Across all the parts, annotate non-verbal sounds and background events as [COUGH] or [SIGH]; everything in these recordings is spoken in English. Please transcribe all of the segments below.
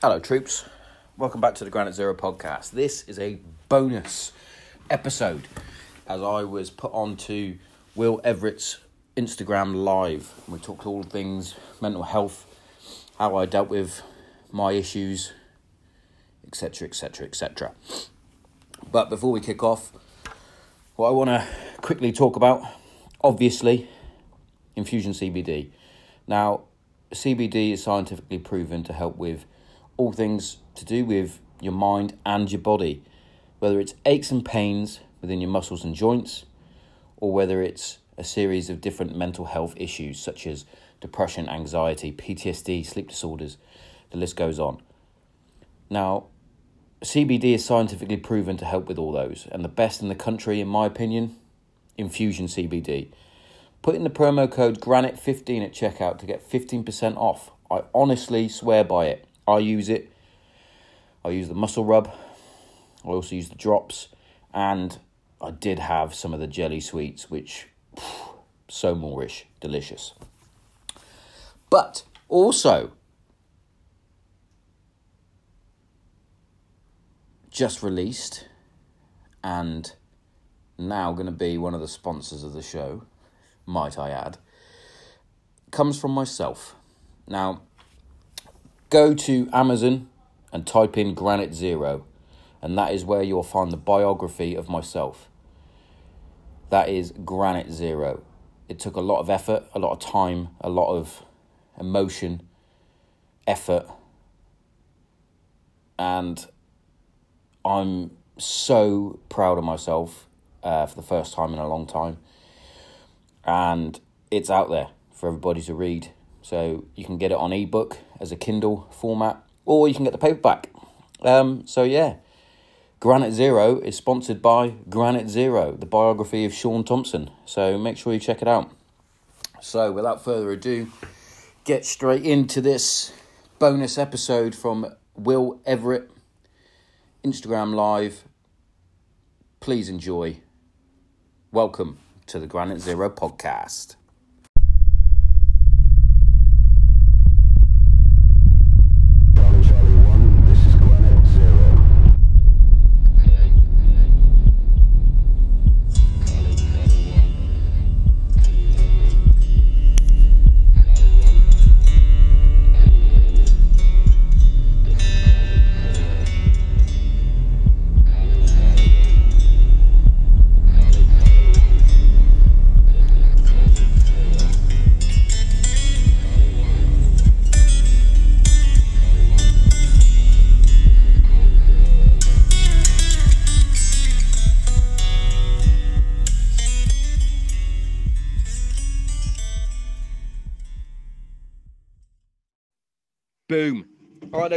Hello, troops. Welcome back to the Granite Zero podcast. This is a bonus episode as I was put onto Will Everett's Instagram Live. We talked all things mental health, how I dealt with my issues, etc., etc., etc. But before we kick off, what I want to quickly talk about, obviously, infusion CBD. Now, CBD is scientifically proven to help with all things to do with your mind and your body, whether it's aches and pains within your muscles and joints, or whether it's a series of different mental health issues such as depression, anxiety, PTSD, sleep disorders, the list goes on. Now, CBD is scientifically proven to help with all those, and the best in the country, in my opinion, Infusion CBD. Put in the promo code GRANITE15 at checkout to get 15% off. I honestly swear by it. I use it. I use the muscle rub. I also use the drops. And I did have some of the jelly sweets, which phew, so Moorish, delicious. But also, just released and now going to be one of the sponsors of the show, might I add, comes from myself. Now, go to Amazon and type in Granite Zero, and that is where you'll find the biography of myself. That is Granite Zero. It took a lot of effort, a lot of time, a lot of emotion, effort, and I'm so proud of myself uh, for the first time in a long time. And it's out there for everybody to read. So you can get it on ebook as a Kindle format, or you can get the paperback. Um, so yeah, Granite Zero is sponsored by Granite Zero, the biography of Sean Thompson. So make sure you check it out. So without further ado, get straight into this bonus episode from Will Everett, Instagram Live. Please enjoy. Welcome to the Granite Zero podcast.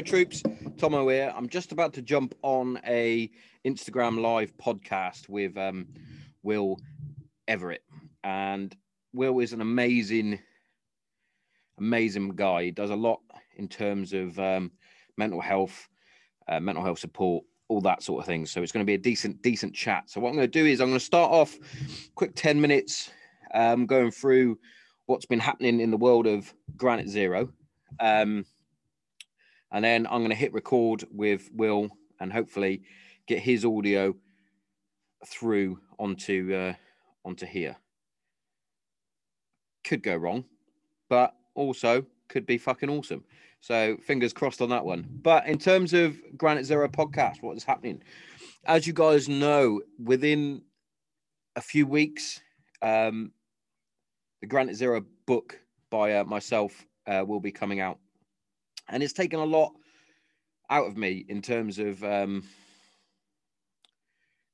Troops. Tomo here. I'm just about to jump on a Instagram live podcast with um, Will Everett, and Will is an amazing, amazing guy. He does a lot in terms of um, mental health, uh, mental health support, all that sort of thing. So it's going to be a decent, decent chat. So what I'm going to do is I'm going to start off quick ten minutes, um, going through what's been happening in the world of Granite Zero. Um, and then I'm going to hit record with Will and hopefully get his audio through onto uh, onto here. Could go wrong, but also could be fucking awesome. So fingers crossed on that one. But in terms of Granite Zero podcast, what is happening? As you guys know, within a few weeks, um, the Granite Zero book by uh, myself uh, will be coming out and it's taken a lot out of me in terms of um,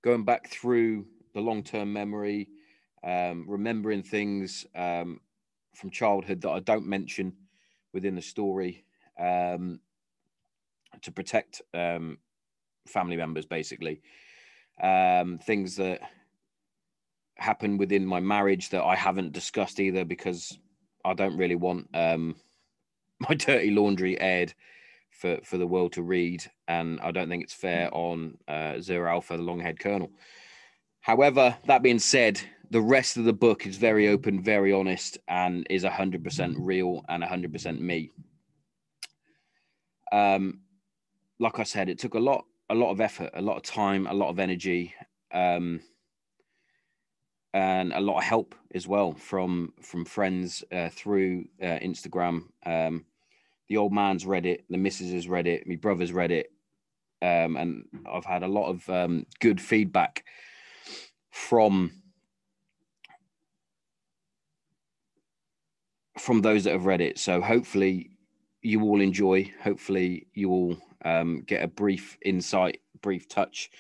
going back through the long-term memory, um, remembering things um, from childhood that I don't mention within the story um, to protect um, family members, basically. Um, things that happen within my marriage that I haven't discussed either because I don't really want um, [LAUGHS] my dirty laundry aired for for the world to read, and I don't think it's fair on uh, Zero Alpha, the long-haired colonel. However, that being said, the rest of the book is very open, very honest, and is hundred percent real and hundred percent me. Um, like I said, it took a lot, a lot of effort, a lot of time, a lot of energy, um, and a lot of help as well from from friends uh, through uh, Instagram. Um, the old man's read it, the missus has read it, my brother's read it, um, and I've had a lot of um, good feedback from from those that have read it. So hopefully you all enjoy. Hopefully you all um, get a brief insight, brief touch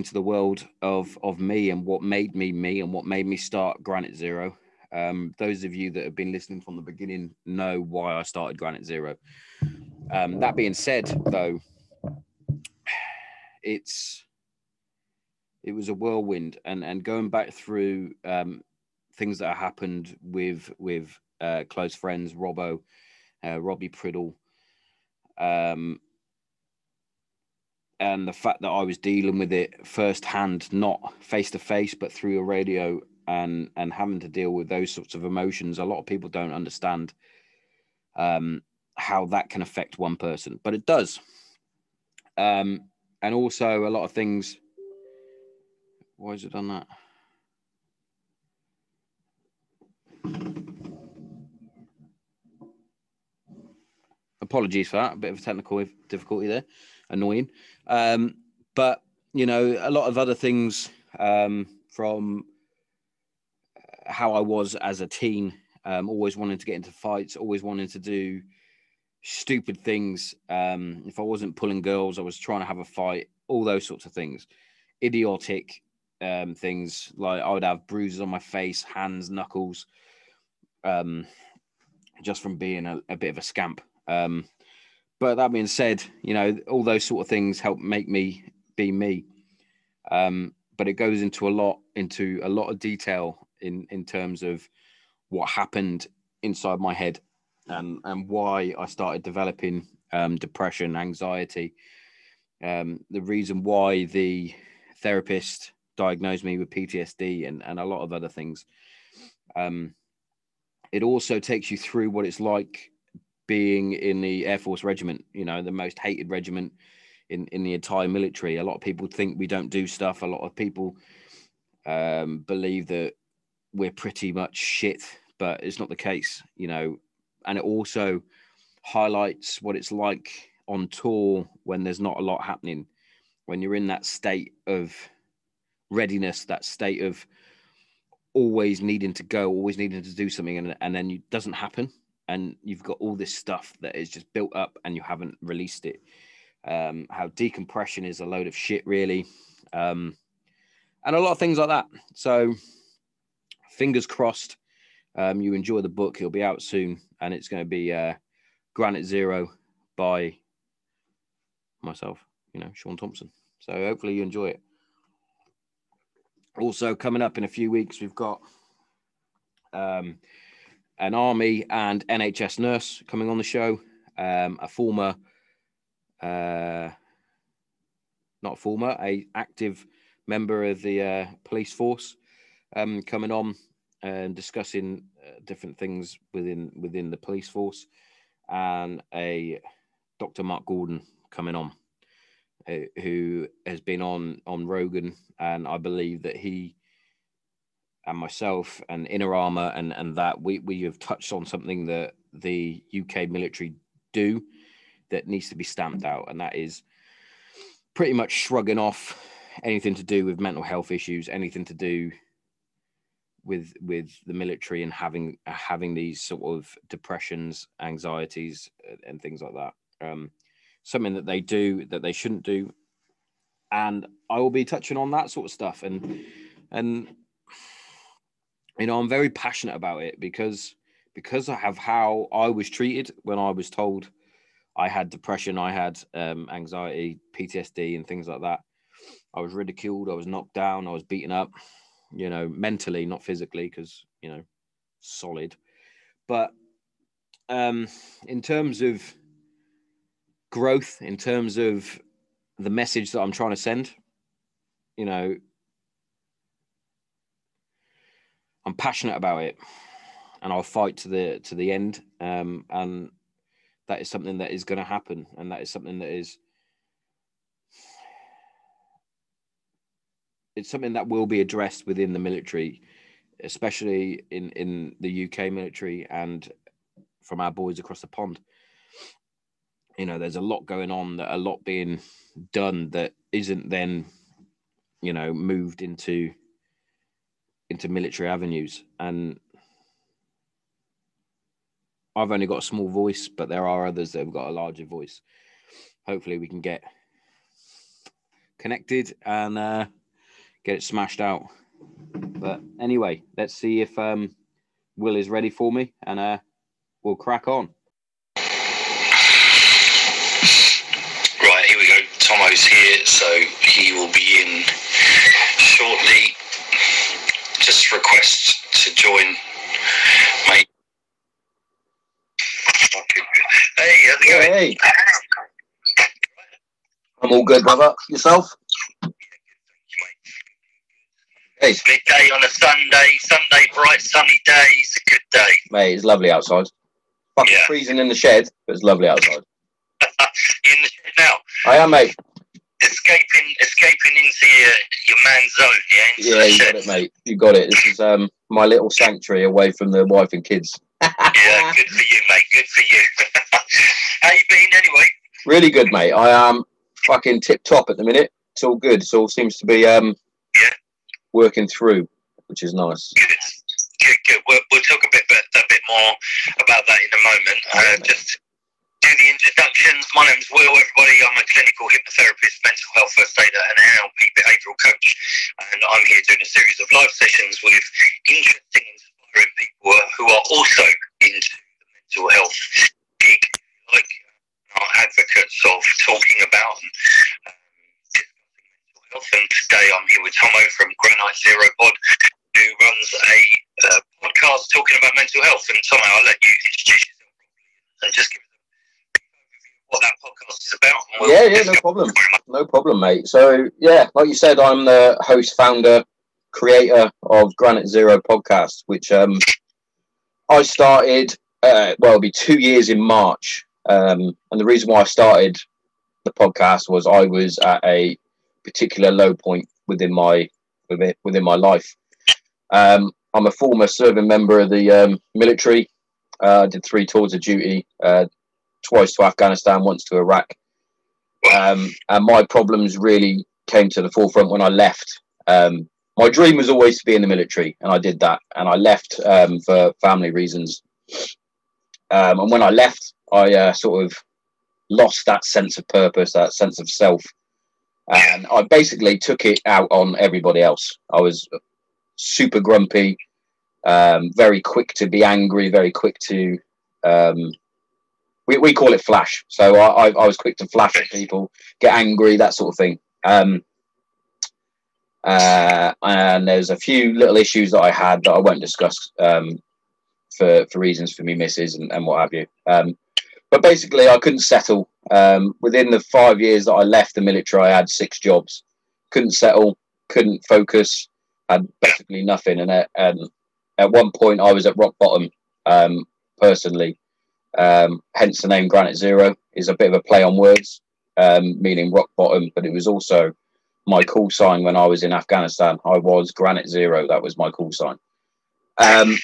into the world of of me and what made me me and what made me start Granite Zero. Um, those of you that have been listening from the beginning know why I started Granite Zero. Um, that being said, though, [SIGHS] it's it was a whirlwind, and and going back through um, things that happened with with uh, close friends, Robbo, uh, Robbie Priddle, um, and the fact that I was dealing with it firsthand, not face to face, but through a radio, and and having to deal with those sorts of emotions. A lot of people don't understand um, how that can affect one person, but it does. Um, and also a lot of things. Why has it done that? Apologies for that. A bit of a technical difficulty there. Annoying. Um, but, you know, a lot of other things um, from how I was as a teen, um, always wanting to get into fights, always wanting to do stupid things. Um, if I wasn't pulling girls, I was trying to have a fight, all those sorts of things. Idiotic um, things like I would have bruises on my face, hands, knuckles, um, just from being a, a bit of a scamp. Um, but that being said, you know, all those sort of things help make me be me. Um, but it goes into a lot, into a lot of detail in in terms of what happened inside my head and and why I started developing um, depression, anxiety. Um, the reason why the therapist diagnosed me with PTSD and, and a lot of other things. Um, it also takes you through what it's like being in the Air Force Regiment, you know, the most hated regiment in, in the entire military. A lot of people think we don't do stuff. A lot of people um, believe that we're pretty much shit, but it's not the case, you know. And it also highlights what it's like on tour when there's not a lot happening, when you're in that state of readiness, that state of always needing to go, always needing to do something, and, and then it doesn't happen. And you've got all this stuff that is just built up and you haven't released it. Um, how decompression is a load of shit, really. Um, and a lot of things like that. So, fingers crossed um, you enjoy the book. It'll be out soon, and it's going to be uh, Granite Zero by myself, you know, Sean Thompson. So hopefully you enjoy it. Also, coming up in a few weeks, we've got um, an army and NHS nurse coming on the show. Um, a former, uh, not former, a active member of the uh, police force um, coming on and discussing uh, different things within within the police force, and a Dr. Mark Gordon coming on, uh, who has been on on Rogan, and I believe that he and myself and Inner Armour and and that we we have touched on something that the UK military do that needs to be stamped out, and that is pretty much shrugging off anything to do with mental health issues, anything to do with with the military and having having these sort of depressions, anxieties, and things like that. Um, something that they do that they shouldn't do, and I will be touching on that sort of stuff. And and you know, I'm very passionate about it because because I have how I was treated when I was told I had depression, I had um, anxiety, PTSD, and things like that. I was ridiculed, I was knocked down, I was beaten up you know, mentally, not physically, because, you know, solid. But um, in terms of growth, in terms of the message that I'm trying to send, you know, I'm passionate about it, and I'll fight to the to the end. Um, and that is something that is going to happen, and that is something that is it's something that will be addressed within the military, especially in in the UK military and from our boys across the pond. You know, there's a lot going on, that a lot being done that isn't then, you know, moved into into military avenues. And I've only got a small voice, but there are others that have got a larger voice. Hopefully, we can get connected and uh, get it smashed out. But anyway, let's see if um, Will is ready for me, and uh, we'll crack on. Right, here we go. Tomo's here, so he will be in shortly. Just request to join, mate. Hey, how's it going? Hey, I'm all good, brother. Yourself? Hey, Midday on a Sunday, Sunday bright sunny day. It's a good day. mate, it's lovely outside. Fucking Yeah. freezing in the shed, but it's lovely outside. [LAUGHS] In the shed now, I am, mate. Escaping, escaping into your your man's zone. Yeah, Yeah, you shed. got it, mate. You got it. This is um my little sanctuary away from the wife and kids. [LAUGHS] Yeah, good for you, mate. Good for you. [LAUGHS] How you been anyway? Really good, mate. I am fucking tip top at the minute. It's all good. It all seems to be um Yeah. working through, which is nice. Good. Good, good. We'll, we'll talk a bit, bit a bit more about that in a moment. Uh, just do the introductions. My name's Will. Everybody, I'm a clinical hypnotherapist, mental health first aider, and an NLP behavioural coach. And I'm here doing a series of live sessions with interesting, inspiring people who are also into the mental health gig, like advocates of talking about um, mental health. And today I'm here with Tomo from Granite Zero Pod who runs a uh, podcast talking about mental health. And Tommy, I'll let you introduce yourself and just give us a brief overview of what that podcast is about. we'll Yeah, yeah, no [LAUGHS] problem. it very much. No problem, mate. So yeah, like you said, I'm the host, founder, creator of Granite Zero podcast, which um I started uh, well, it'll be two years in March. Um, and the reason why I started the podcast was I was at a particular low point within my within, within my life. Um, I'm a former serving member of the um, military. Uh, I did three tours of duty, uh, twice to Afghanistan, once to Iraq. Um, and my problems really came to the forefront when I left. Um, my dream was always to be in the military, and I did that. And I left um, for family reasons. Um, and when I left, I uh, sort of lost that sense of purpose, that sense of self. And I basically took it out on everybody else. I was super grumpy, um, very quick to be angry, very quick to. Um, we, we call it flash. So I, I, I was quick to flash at people, get angry, that sort of thing. Um, uh, and there's a few little issues that I had that I won't discuss um, for for reasons for me misses and, and what have you. Um, but basically, I couldn't settle. Um, within the five years that I left the military, I had six jobs. Couldn't settle. Couldn't focus. Had basically nothing. And at, and at one point, I was at rock bottom. Um, personally, um, hence the name Granite Zero is a bit of a play on words, um, meaning rock bottom. But it was also my call sign when I was in Afghanistan. I was Granite Zero. That was my call sign. Um,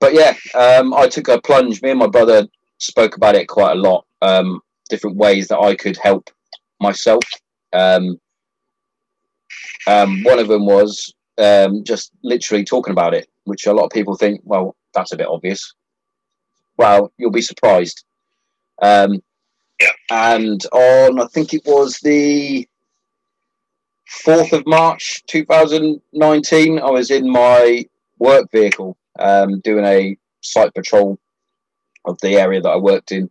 but yeah, um, I took a plunge. Me and my brother spoke about it quite a lot. Um, different ways that I could help myself. Um, one of them was just literally talking about it, which a lot of people think, well, that's a bit obvious. Well, you'll be surprised. Um, Yeah. And on, I think it was the 4th of March 2019, I was in my work vehicle um, doing a site patrol of the area that I worked in.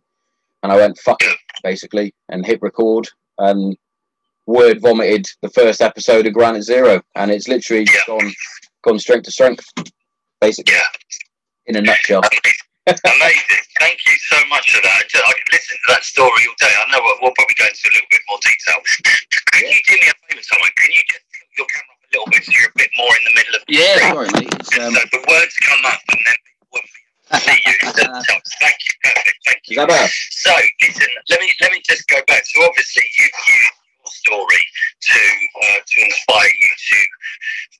And I went, fuck it, basically, and hit record and word vomited the first episode of Granite Zero. And it's literally just gone, gone strength to strength, basically, Yeah, in a nutshell. Amazing. Thank you so much for that. I can listen to that story all day. I know we'll, we'll probably go into a little bit more detail. Can you do me a favour, someone? Can you just tilt your camera up a little bit so you're a bit more in the middle of the Yeah, screen? sorry, mate. It's, um, so the words come up and then people won't be able to see you. So, [LAUGHS] thank you, perfect. Thank you. So listen, let me let me just go back. So obviously you you story to uh, to inspire you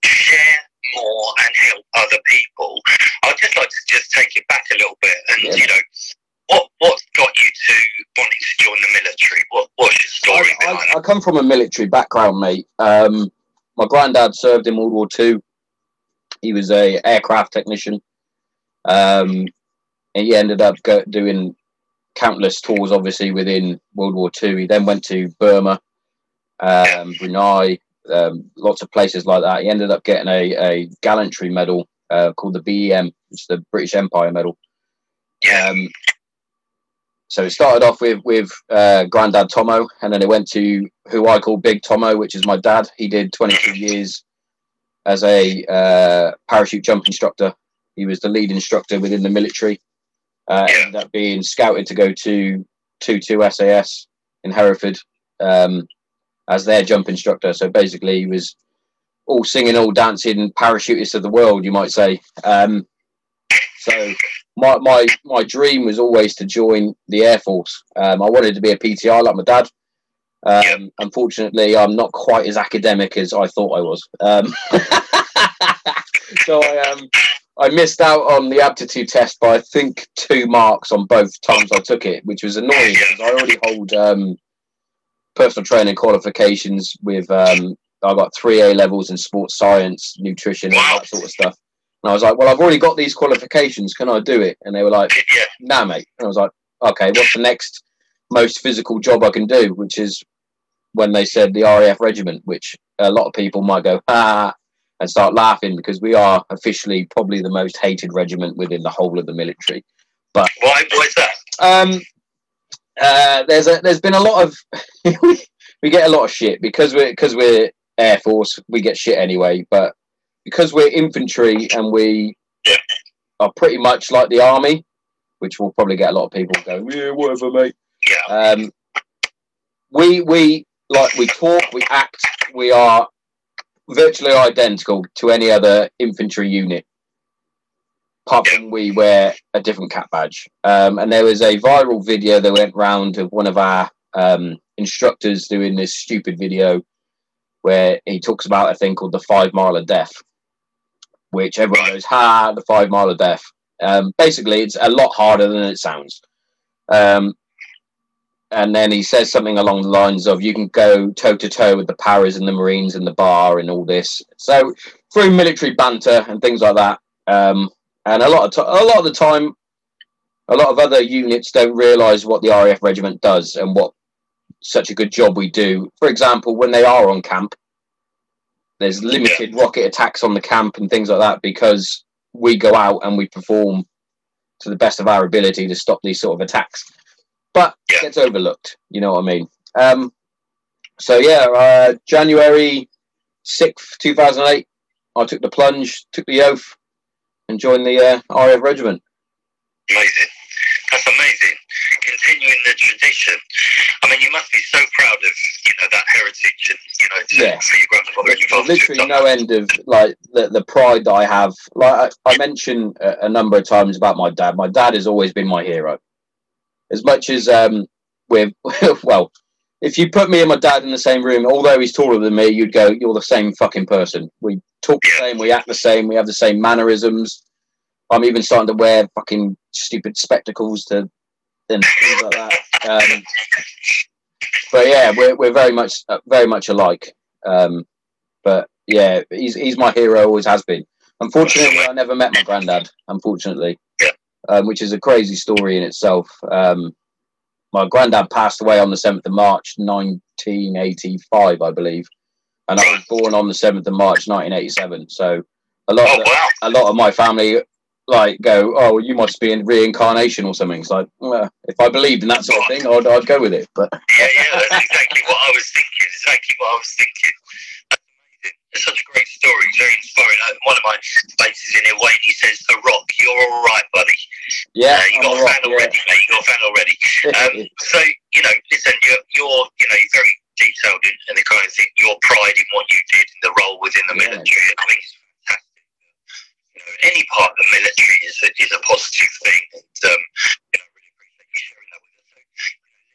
to share more and help other people. I'd just like to just take it back a little bit and Yeah. you know what what got you to wanting to join the military? What what's your story I, behind I, I come from a military background, mate. Um, my granddad served in World War Two. He was a aircraft technician. Um, and he ended up go, doing countless tours, obviously within World War Two. He then went to Burma, um, Brunei, um, lots of places like that. He ended up getting a, a gallantry medal uh, called the BEM, which is the British Empire Medal. Um, so it started off with with uh, Grandad Tomo, and then it went to who I call Big Tomo, which is my dad. He did 22 years as a uh, parachute jump instructor. He was the lead instructor within the military. Uh. Ended up being scouted to go to 22 SAS in Hereford um, as their jump instructor. So basically, he was all singing, all dancing, parachutist of the world, you might say. Um, so my, my my dream was always to join the Air Force. Um, I wanted to be a PTI like my dad. Um, Unfortunately, I'm not quite as academic as I thought I was. Um, [LAUGHS] so I um, I missed out on the aptitude test by I think two marks on both times I took it, which was annoying because I already hold um, personal training qualifications with um, I got three A levels in sports science, nutrition, and that sort of stuff. And I was like, well, I've already got these qualifications. Can I do it? And they were like, [LAUGHS] Yeah, nah, mate. And I was like, okay, what's the next most physical job I can do? Which is when they said the RAF regiment, which a lot of people might go, [LAUGHS] ah, and start laughing because we are officially probably the most hated regiment within the whole of the military. But why why is that? Um, uh, there's a, there's been a lot of [LAUGHS] we get a lot of shit because we're because we're air force we get shit anyway but because we're infantry and we Yeah. are pretty much like the army which will probably get a lot of people going yeah whatever mate. Yeah, um, we we like we talk we act we are virtually identical to any other infantry unit apart from we wear a different cap badge. Um, and there was a viral video that went round of one of our um, instructors doing this stupid video where he talks about a thing called the five mile of death which everyone goes ha the five mile of death. Um, basically it's a lot harder than it sounds. Um, and then he says something along the lines of you can go toe to toe with the paras and the marines and the bar and all this. So through military banter and things like that um, and a lot of t- a lot of the time a lot of other units don't realize what the RAF regiment does and what such a good job we do for example when they are on camp there's limited rocket attacks on the camp and things like that because we go out and we perform to the best of our ability to stop these sort of attacks but Yeah. it gets overlooked. You know what I mean? Um, so yeah, uh, January sixth, two thousand eight, I took the plunge, took the oath, and join the uh, RAF regiment. amazing. That's amazing. Continuing the tradition. I mean, you must be so proud of you know that heritage and you know to, Yeah. for your grandfather and your father. Literally no end of like the the pride that I have. Like I, I mentioned a, a number of times about my dad. My dad has always been my hero. As much as um, with [LAUGHS] well, if you put me and my dad in the same room, although he's taller than me, you'd go, "You're the same fucking person." We talk the same, we act the same, we have the same mannerisms. I'm even starting to wear fucking stupid spectacles to and things like that. Um, but yeah, we're we're very much uh, very much alike. Um, but yeah, he's he's my hero, always has been. Unfortunately, I never met my granddad. Unfortunately, Yeah. um, which is a crazy story in itself. Um, my granddad passed away on the seventh of March, nineteen eighty-five, I believe, and I was born on the seventh of March, nineteen eighty-seven. So a lot Oh of wow! a lot of my family like go, oh, you must be in reincarnation or something. It's like, well, if I believed in that sort of thing, I'd, I'd go with it. But Yeah, yeah, that's exactly what I was thinking. Exactly what I was thinking. It's such a great story. It's very inspiring. Uh, One of my bases in here, Wayne, he says, "The Rock, you're all right, buddy. yeah, uh, you got a rock, fan already, mate. You got a fan already." [LAUGHS] Um, so you know, listen, you're, you're you know, you're very in, in the kind of thing. Your pride in what you did in the role within the Yeah. military. I think it's fantastic. You know, any part of the military is a, is a positive thing. And, um, you know, really appreciate you sharing that with us.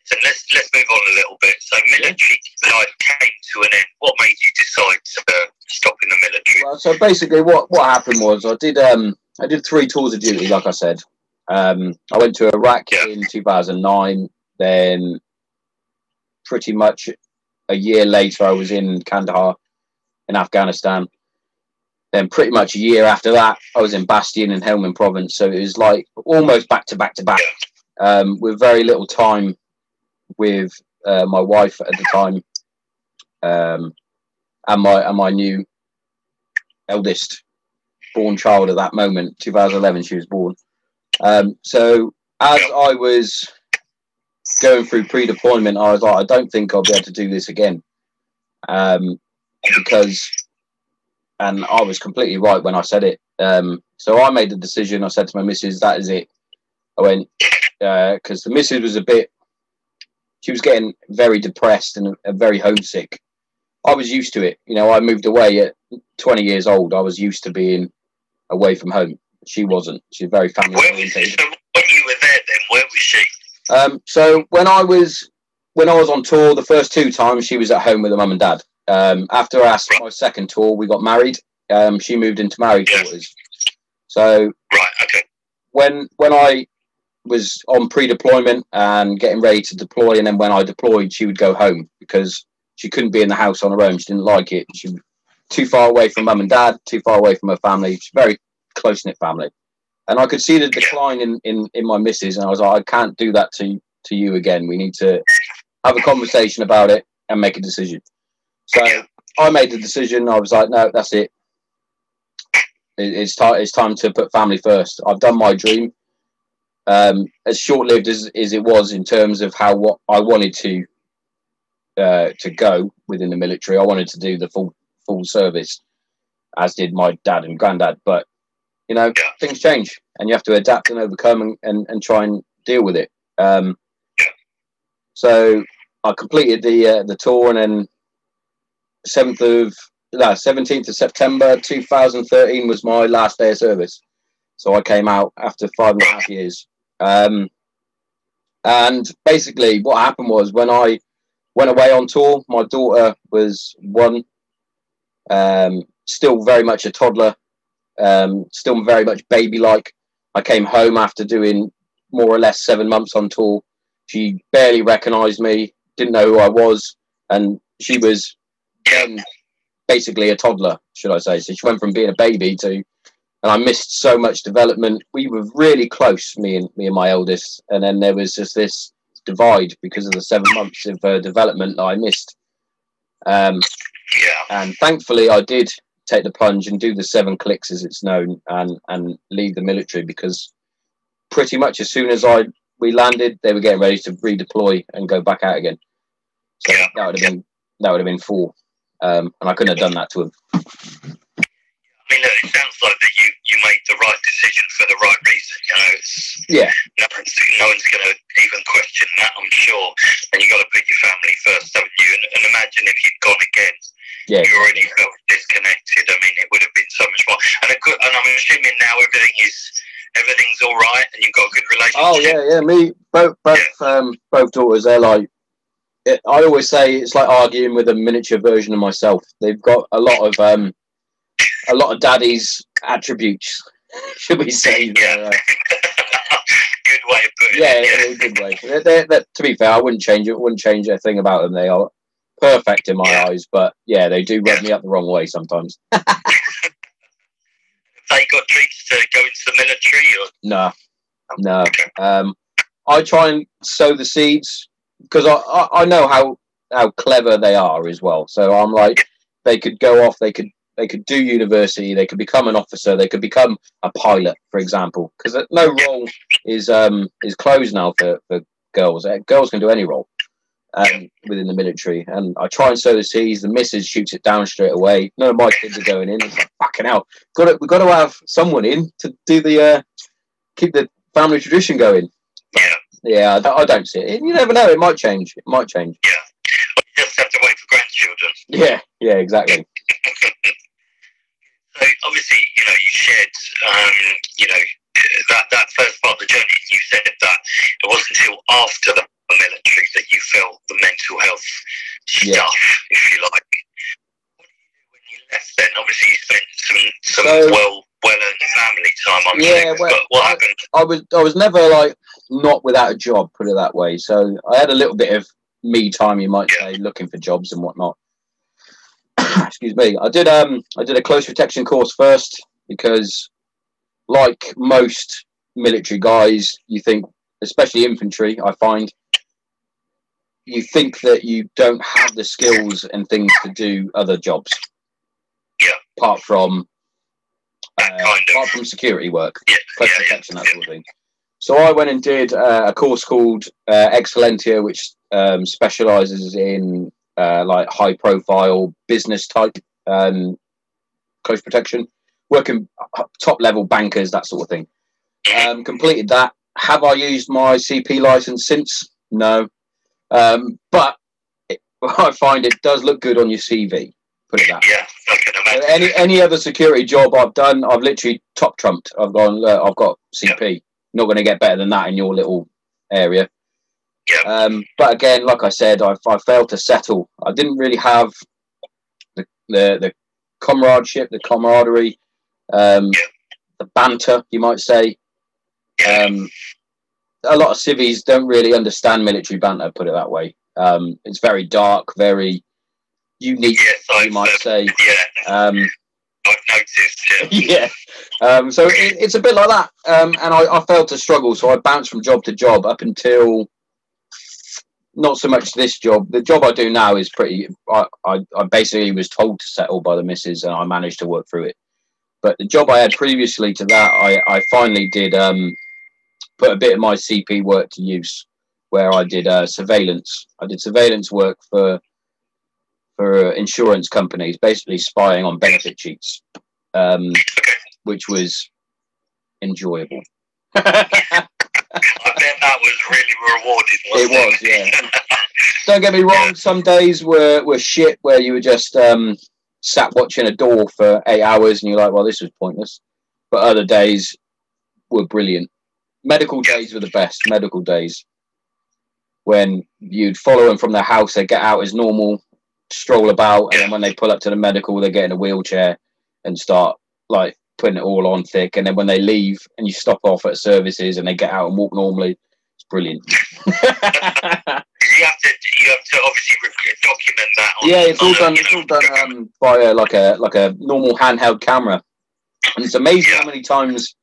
So, let's let's move on a little bit. So military life came to an end. What made you decide to uh, stop in the military? Well, so basically, what what happened was I did um I did three tours of duty, like I said. Um, I went to Iraq Yeah. in 2009. Then, pretty much a year later, I was in Kandahar in Afghanistan. Then, pretty much a year after that, I was in Bastion in Helmand Province. So it was like almost back to back to back, um, with very little time with uh, my wife at the time, um, and my and my new eldest born child at that moment. 2011, she was born. Um, so as I was going through pre-deployment, I was like, I don't think I'll be able to do this again, um, because, and I was completely right when I said it. Um, so I made the decision. I said to my missus, "That is it." I went because the missus was a bit. She was getting very depressed and uh, very homesick. I was used to it. You know, I moved away at 20 years old. I was used to being away from home. She wasn't. She's very family oriented. so when you were there? Then where was she? Um, so when I was when I was on tour, the first two times she was at home with her mum and dad. Um, after our, my second tour, we got married. Um, she moved into married Yeah. quarters. So Right. Okay. when when I was on pre-deployment and getting ready to deploy, and then when I deployed, she would go home because she couldn't be in the house on her own. She didn't like it. She too far away from mum and dad, too far away from her family. She's a very close knit family, and I could see the decline in, in in my misses, and I was like, I can't do that to to you again. We need to have a conversation about it and make a decision. So I made the decision. I was like, no, that's it. It- It's time. It's time to put family first. I've done my dream. Um, as short-lived as, as it was in terms of how what I wanted to uh, to go within the military, I wanted to do the full full service, as did my dad and granddad. But you know, Yeah. things change, and you have to adapt and overcome and, and, and try and deal with it. Um, so I completed the uh, the tour, and then seventh of no seventeenth of September two thousand thirteen was my last day of service. So I came out after five and a half years. Um, and basically, what happened was when I went away on tour, my daughter was one, um, still very much a toddler, um, still very much baby like. I came home after doing more or less seven months on tour. She barely recognized me, didn't know who I was, and she was then basically a toddler, should I say. So she went from being a baby to and I missed so much development. We were really close, me and me and my eldest, and then there was just this divide because of the seven months of uh, development that I missed. Um, Yeah. and thankfully, I did take the plunge and do the seven clicks, as it's known, and and leave the military because pretty much as soon as I we landed, they were getting ready to redeploy and go back out again. So Yeah. that would have been that would have been four, um, and I couldn't have done that to him. I mean, it sounds like that you, you made the right decision for the right reason. You know, it's Yeah. no one's, no one's going to even question that, I'm sure. And you got to put your family first, haven't you? And, and imagine if you'd gone again, Yeah, you already felt disconnected. I mean, it would have been so much more. And, could, and I'm assuming now everything is everything's all right, and you've got a good relationship. Oh yeah, yeah. Me, both, both, um, both daughters. They're like, it, I always say it's like arguing with a miniature version of myself. They've got a lot of, um, a lot of daddy's attributes, [LAUGHS] should we say? Uh, [LAUGHS] good way of putting yeah, it. a good way. They're, they're, they're- to be fair, I wouldn't change it. Wouldn't change a thing about them. They are perfect in my Yeah. eyes. But yeah, they do rub me up the wrong way sometimes. [LAUGHS] They got dreams to go into the military, or No, no. Um, I try and sow the seeds because I, I, I know how how clever they are as well. So I'm like, they could go off, they could they could do university, they could become an officer, they could become a pilot, for example. Because no role is um is closed now for for girls. Uh, Girls can do any role. Um, within the military, and I try and sow the seeds. The missus shoots it down straight away. None of my kids are going in. It's like fucking hell. Got to, we've got to have someone in to do the uh, keep the family tradition going. yeah, Yeah, I don't, I don't see it. You never know. It might change. It might change. you just have to wait for grandchildren. Yeah, yeah, exactly. [LAUGHS] So obviously, you know, you shared, um, you know, that that first part of the journey. You said that it wasn't until after the military that you felt the mental health Yeah. stuff, if you like. What did you do when you left then? Obviously, you spent some, some So- well well earned family time, I'm Yeah, sure. well, but what I- happened? I was I was never like not without a job, put it that way. So I had a little bit of me time, you might say, looking for jobs and whatnot. [COUGHS] Excuse me. I did um I did a close protection course first because, like most military guys, you think, especially infantry, I find. You think that you don't have the skills and things to do other jobs. Yeah. Apart from uh, kind of- apart from security work Yeah, close yeah, yeah, that sort of thing. So I went and did uh, a course called uh, Excellentia, which um, specialises in uh, like high profile business type um, close protection, working top level bankers, that sort of thing. Um, completed that. Have I used my CP license since? No, um, but it, [LAUGHS] I find it does look good on your CV. Put it that. way. Yeah, I can imagine. Any any other security job I've done, I've literally top trumped. I've gone. Look, I've got CP. Not going to get better than that in your little area. Yeah. Um, but again, like I said, I, I failed to settle. I didn't really have the the, the comradeship, the camaraderie, um, Yeah. the banter, you might say. Yeah. Um, a lot of civvies don't really understand military banter. Put it that way. Um, it's very dark, very unique, yes, I, you might uh, say. [LAUGHS] yeah, Um, [LAUGHS] I've noticed. Yeah. [LAUGHS] yeah. Um, so it, it's a bit like that. Um, and I, I failed to struggle, so I bounced from job to job up until not so much this job. The job I do now is pretty. I, I, I basically was told to settle by the missus, and I managed to work through it. But the job I had previously to that, I, I finally did um, put a bit of my CP work to use, where I did uh, surveillance. I did surveillance work for for insurance companies, basically spying on benefit cheats. Um, which was enjoyable. I bet that was really rewarding. It Wasn't was, yeah. [LAUGHS] Don't get me wrong. Some days were, were shit where you were just um, sat watching a door for eight hours and you're like, well, this was pointless. But other days were brilliant. Medical days were the best. Medical days when you'd follow them from their house, they get out as normal, stroll about, and then when they pull up to the medical, they get in a wheelchair and start like putting it all on thick. And then when they leave and you stop off at services and they get out and walk normally, it's brilliant. [LAUGHS] you have to, you have to obviously document that. Yeah, it's all on a, done. It's all done um, via like a like a normal handheld camera, and it's amazing how many times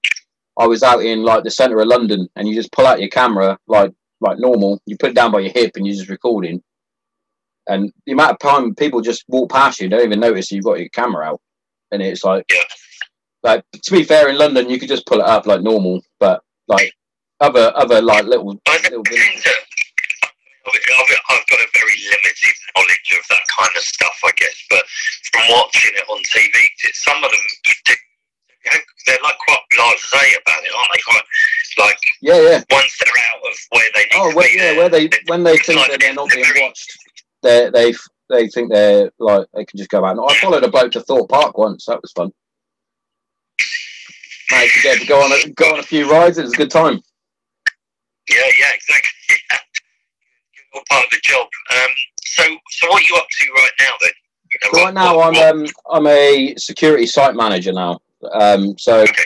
I was out in like the centre of London, and you just pull out your camera like like normal. You put it down by your hip, and you're just recording. And the amount of time people just walk past you, don't even notice you've got your camera out, and it's like, Yeah. like to be fair, in London you could just pull it up like normal, but like other other like little I little think I've, I've got a very limited knowledge of that kind of stuff, I guess. But from watching it on TV, some of them they're like quite blasé about it, aren't they? Quite like yeah yeah once they're out of where they need Oh, to where, be. yeah, where they when they think like that they're not they're being very- watched, they they they think they're like they can just go out. I followed a bloke to Thorpe Park once. That was fun. Managed to get to go on a, go on a few rides. It was a good time. Yeah, yeah, exactly. [LAUGHS] Yeah. All part of the job. Um, so, so what are you up to right now then? You know, So what- right now, I'm um, I'm a security site manager now. Um, so Okay.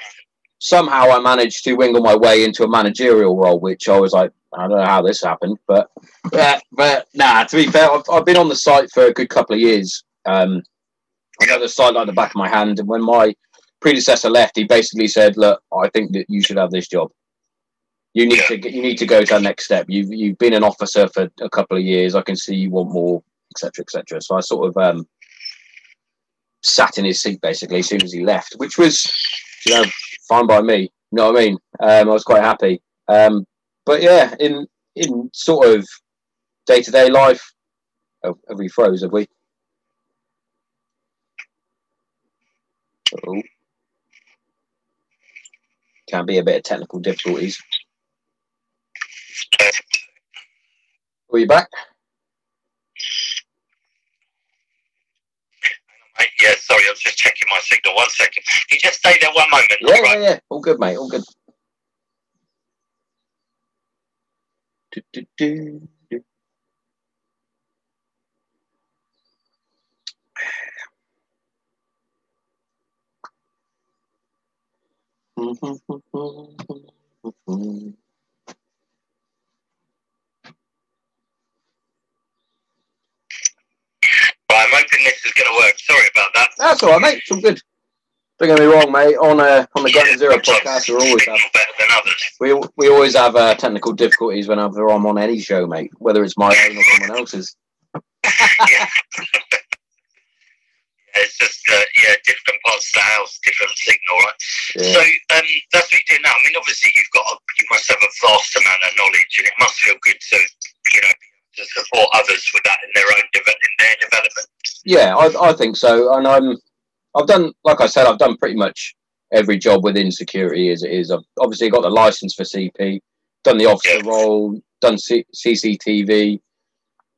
somehow I managed to wingle my way into a managerial role, which I was like, I don't know how this happened, but yeah, but nah. To be fair, I've, I've been on the site for a good couple of years. Um, I know the site like the back of my hand, and when my predecessor left, he basically said, "Look, I think that you should have this job. You need Yeah. to you need to go to that next step. You've you've been an officer for a couple of years. I can see you want more, etc., etc." So I sort of um, sat in his seat basically as soon as he left, which was, you know, fine by me. You know what I mean? Um, I was quite happy. Um, but yeah, in in sort of day to day life, oh, have we froze? Have we? Oh. Can be a bit of technical difficulties. Are you back? Mate, Yeah, sorry, I was just checking my signal. One second. Can you just stay there one moment? Yeah, Right. yeah, yeah. All good, mate. All good. Do, do, do, do. Right, This is going to work. Sorry about that. That's all right, mate. It's all good. Don't get me wrong, mate. On uh, on the Granite Zero podcast, we always have signal better than others. we we always have uh, technical difficulties whenever I'm on any show, mate. Whether it's my own or someone else's. [LAUGHS] yeah. It's just, uh, yeah, different parts of the house, different signal, right? Yeah. So um, that's what you do now. I mean, obviously, you've got, a, you must have a vast amount of knowledge, and it must feel good to, you know, to support others with that in their own deve- in their development. Yeah, I, I think so. And I'm, I've done, like I said, I've done pretty much every job within security as it is. I've obviously got the license for CP, done the officer Yeah. role, done C- CCTV,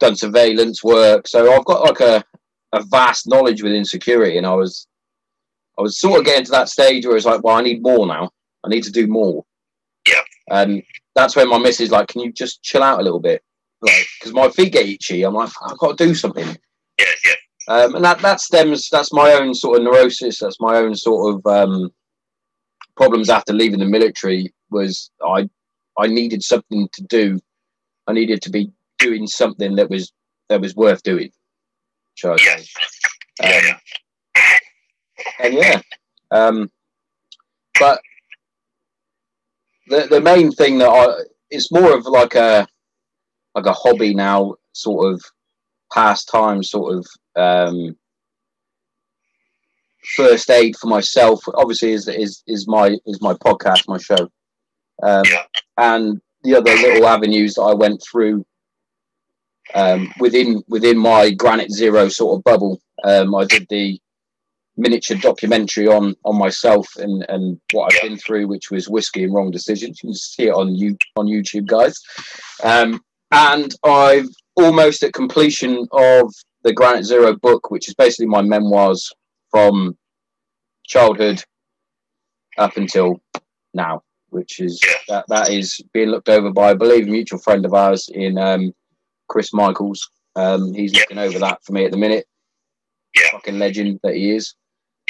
done surveillance work. So I've got like a, a vast knowledge within security. And I was, I was sort of getting to that stage where it's like, well, I need more now. I need to do more. Yeah. And that's when my missus like, can you just chill out a little bit? Like, because my feet get itchy. I'm like, I've got to do something. Yeah, yeah, Um, and that, that stems, that's my own sort of neurosis. That's my own sort of um, problems after leaving the military was I, I needed something to do. I needed to be doing something that was, that was worth doing. Shall yeah, say. yeah, Um, yeah. and yeah, um, but the the main thing that I it's more of like a like a hobby now, sort of pastime, sort of um, first aid for myself. Obviously, is is is my is my podcast, my show, um, and the other little avenues that I went through um, within within my Granite Zero sort of bubble. Um, I did the miniature documentary on on myself and and what I've been through, which was whiskey and wrong decisions. You can see it on you on YouTube, guys. Um, and I've almost at completion of the Granite Zero book, which is basically my memoirs from childhood up until now, which is that that is being looked over by I believe a mutual friend of ours in um, Chris Michaels. Um, he's looking over that for me at the minute. Yeah. Fucking legend that he is.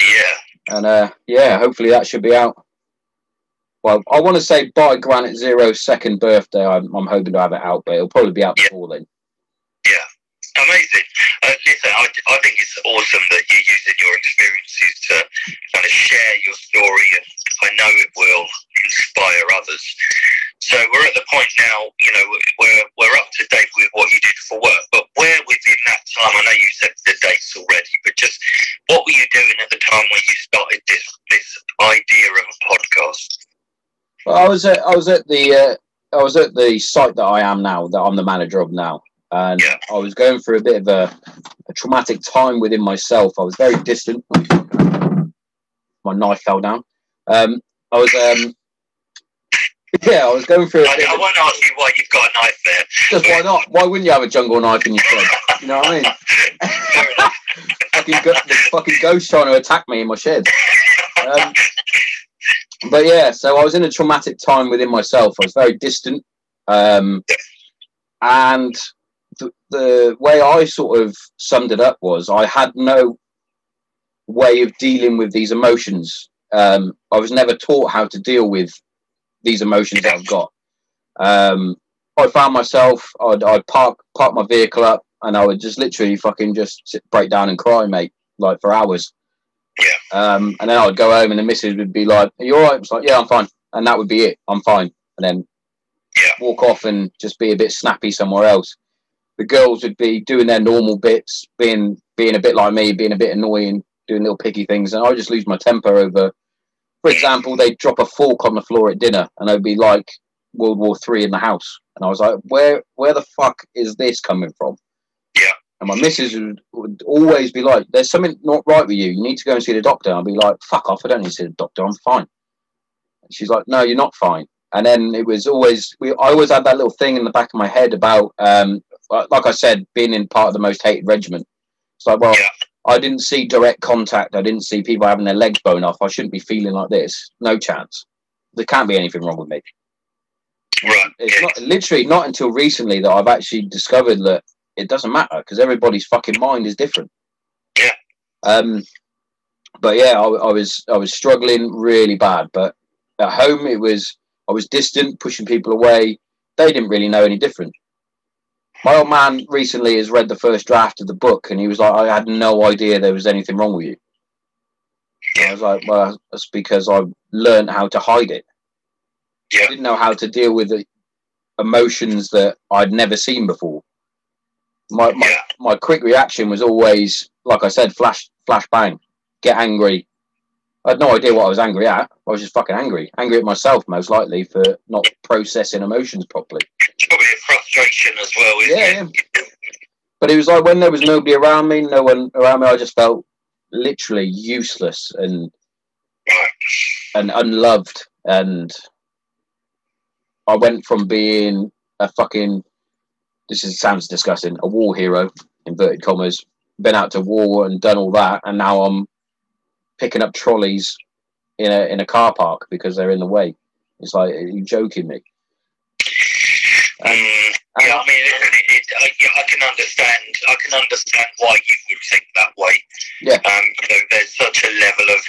yeah. And uh, yeah, hopefully that should be out. Well, I want to say by Granite Zero's second birthday, I'm, I'm hoping to have it out, but it'll probably be out Yeah. before then. Yeah, amazing. Uh, listen, I, I think it's awesome that you're using your experiences to kind of share your story, and I know it will inspire others. So we're at the point now, you know, we're, we're up to date with what you did for work, but where within that time, I know you said the dates already, but just what were you doing at the time when you started this, this idea of a podcast? Well, I was at I was at the uh, I was at the site that I am now, that I'm the manager of now, and Yeah. I was going through a bit of a, a traumatic time within myself. I was very distant. My knife fell down. Um, I was um, [LAUGHS] yeah, I was going through a I, bit I won't ask you why you've got a knife there. Just why not? Why wouldn't you have a jungle knife in your shed? You know what I mean? [LAUGHS] Fucking, go- the fucking ghost trying to attack me in my shed. Um, but yeah, so I was in a traumatic time within myself. I was very distant, um, and the, the way I sort of summed it up was I had no way of dealing with these emotions. Um, I was never taught how to deal with these emotions that I've got. Um, I found myself, I'd, I'd park park my vehicle up, and I would just literally fucking just sit, break down and cry, mate, like for hours. Yeah. Um, and then I would go home, and the missus would be like, "Are you all right?" I was like, "Yeah, I'm fine," and that would be it. I'm fine, and then Yeah. walk off and just be a bit snappy somewhere else. The girls would be doing their normal bits, being being a bit like me, being a bit annoying, doing little picky things, and I would just lose my temper over. For example, they'd drop a fork on the floor at dinner, and I'd be like World War Three in the house, and I was like, "Where, where the fuck is this coming from?" Yeah. And my missus would, would always be like, "There's something not right with you. You need to go and see the doctor." And I'd be like, "Fuck off! I don't need to see the doctor. I'm fine." And she's like, "No, you're not fine." And then it was always we. I always had that little thing in the back of my head about, um, like like I said, being in part of the most hated regiment. It's like, well, Yeah. I didn't see direct contact. I didn't see people having their legs blown off. I shouldn't be feeling like this. No chance. There can't be anything wrong with me. Right. It's not literally not until recently that I've actually discovered that it doesn't matter because everybody's fucking mind is different. Yeah. Um, but yeah, I, I was I was struggling really bad. But at home, it was I was distant, pushing people away. They didn't really know any different. My old man recently has read the first draft of the book, and he was like, "I had no idea there was anything wrong with you." I was like, "Well, that's because I learned how to hide it." I Yeah. didn't know how to deal with the emotions that I'd never seen before. My, my Yeah. my quick reaction was always, like I said, flash flash bang, get angry. I had no idea what I was angry at. I was just fucking angry, angry at myself most likely for not processing emotions properly. It's probably a frustration as well, isn't Yeah, it? But it was like when there was nobody around me, no one around me, I just felt literally useless and and unloved and I went from being a fucking this is sounds disgusting, a war hero, inverted commas, been out to war and done all that, and now I'm picking up trolleys in a in a car park because they're in the way. It's like, are you joking me? And, Mm, and yeah, I mean, it, it, it, I, yeah, I can understand. I can understand why you would think that way. Yeah. Um, you know, there's such a level of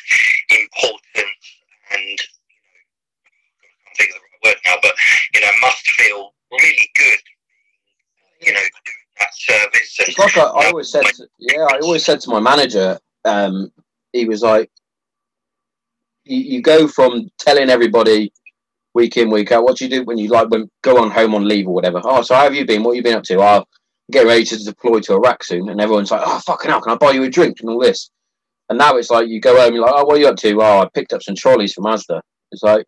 importance, and I think of the right word now, but you know, must feel really good. You know, that service and It's like I, I always said, to, yeah, I always said to my manager, um, he was like, you, you go from telling everybody week in, week out, what do you do when you like when go on home on leave or whatever? Oh, so how have you been? What have you been up to? Oh, I'm get ready to deploy to Iraq soon, and everyone's like, oh, fucking hell, can I buy you a drink and all this? And now it's like you go home, you're like, oh, what are you up to? Oh, I picked up some trolleys from Asda. It's like,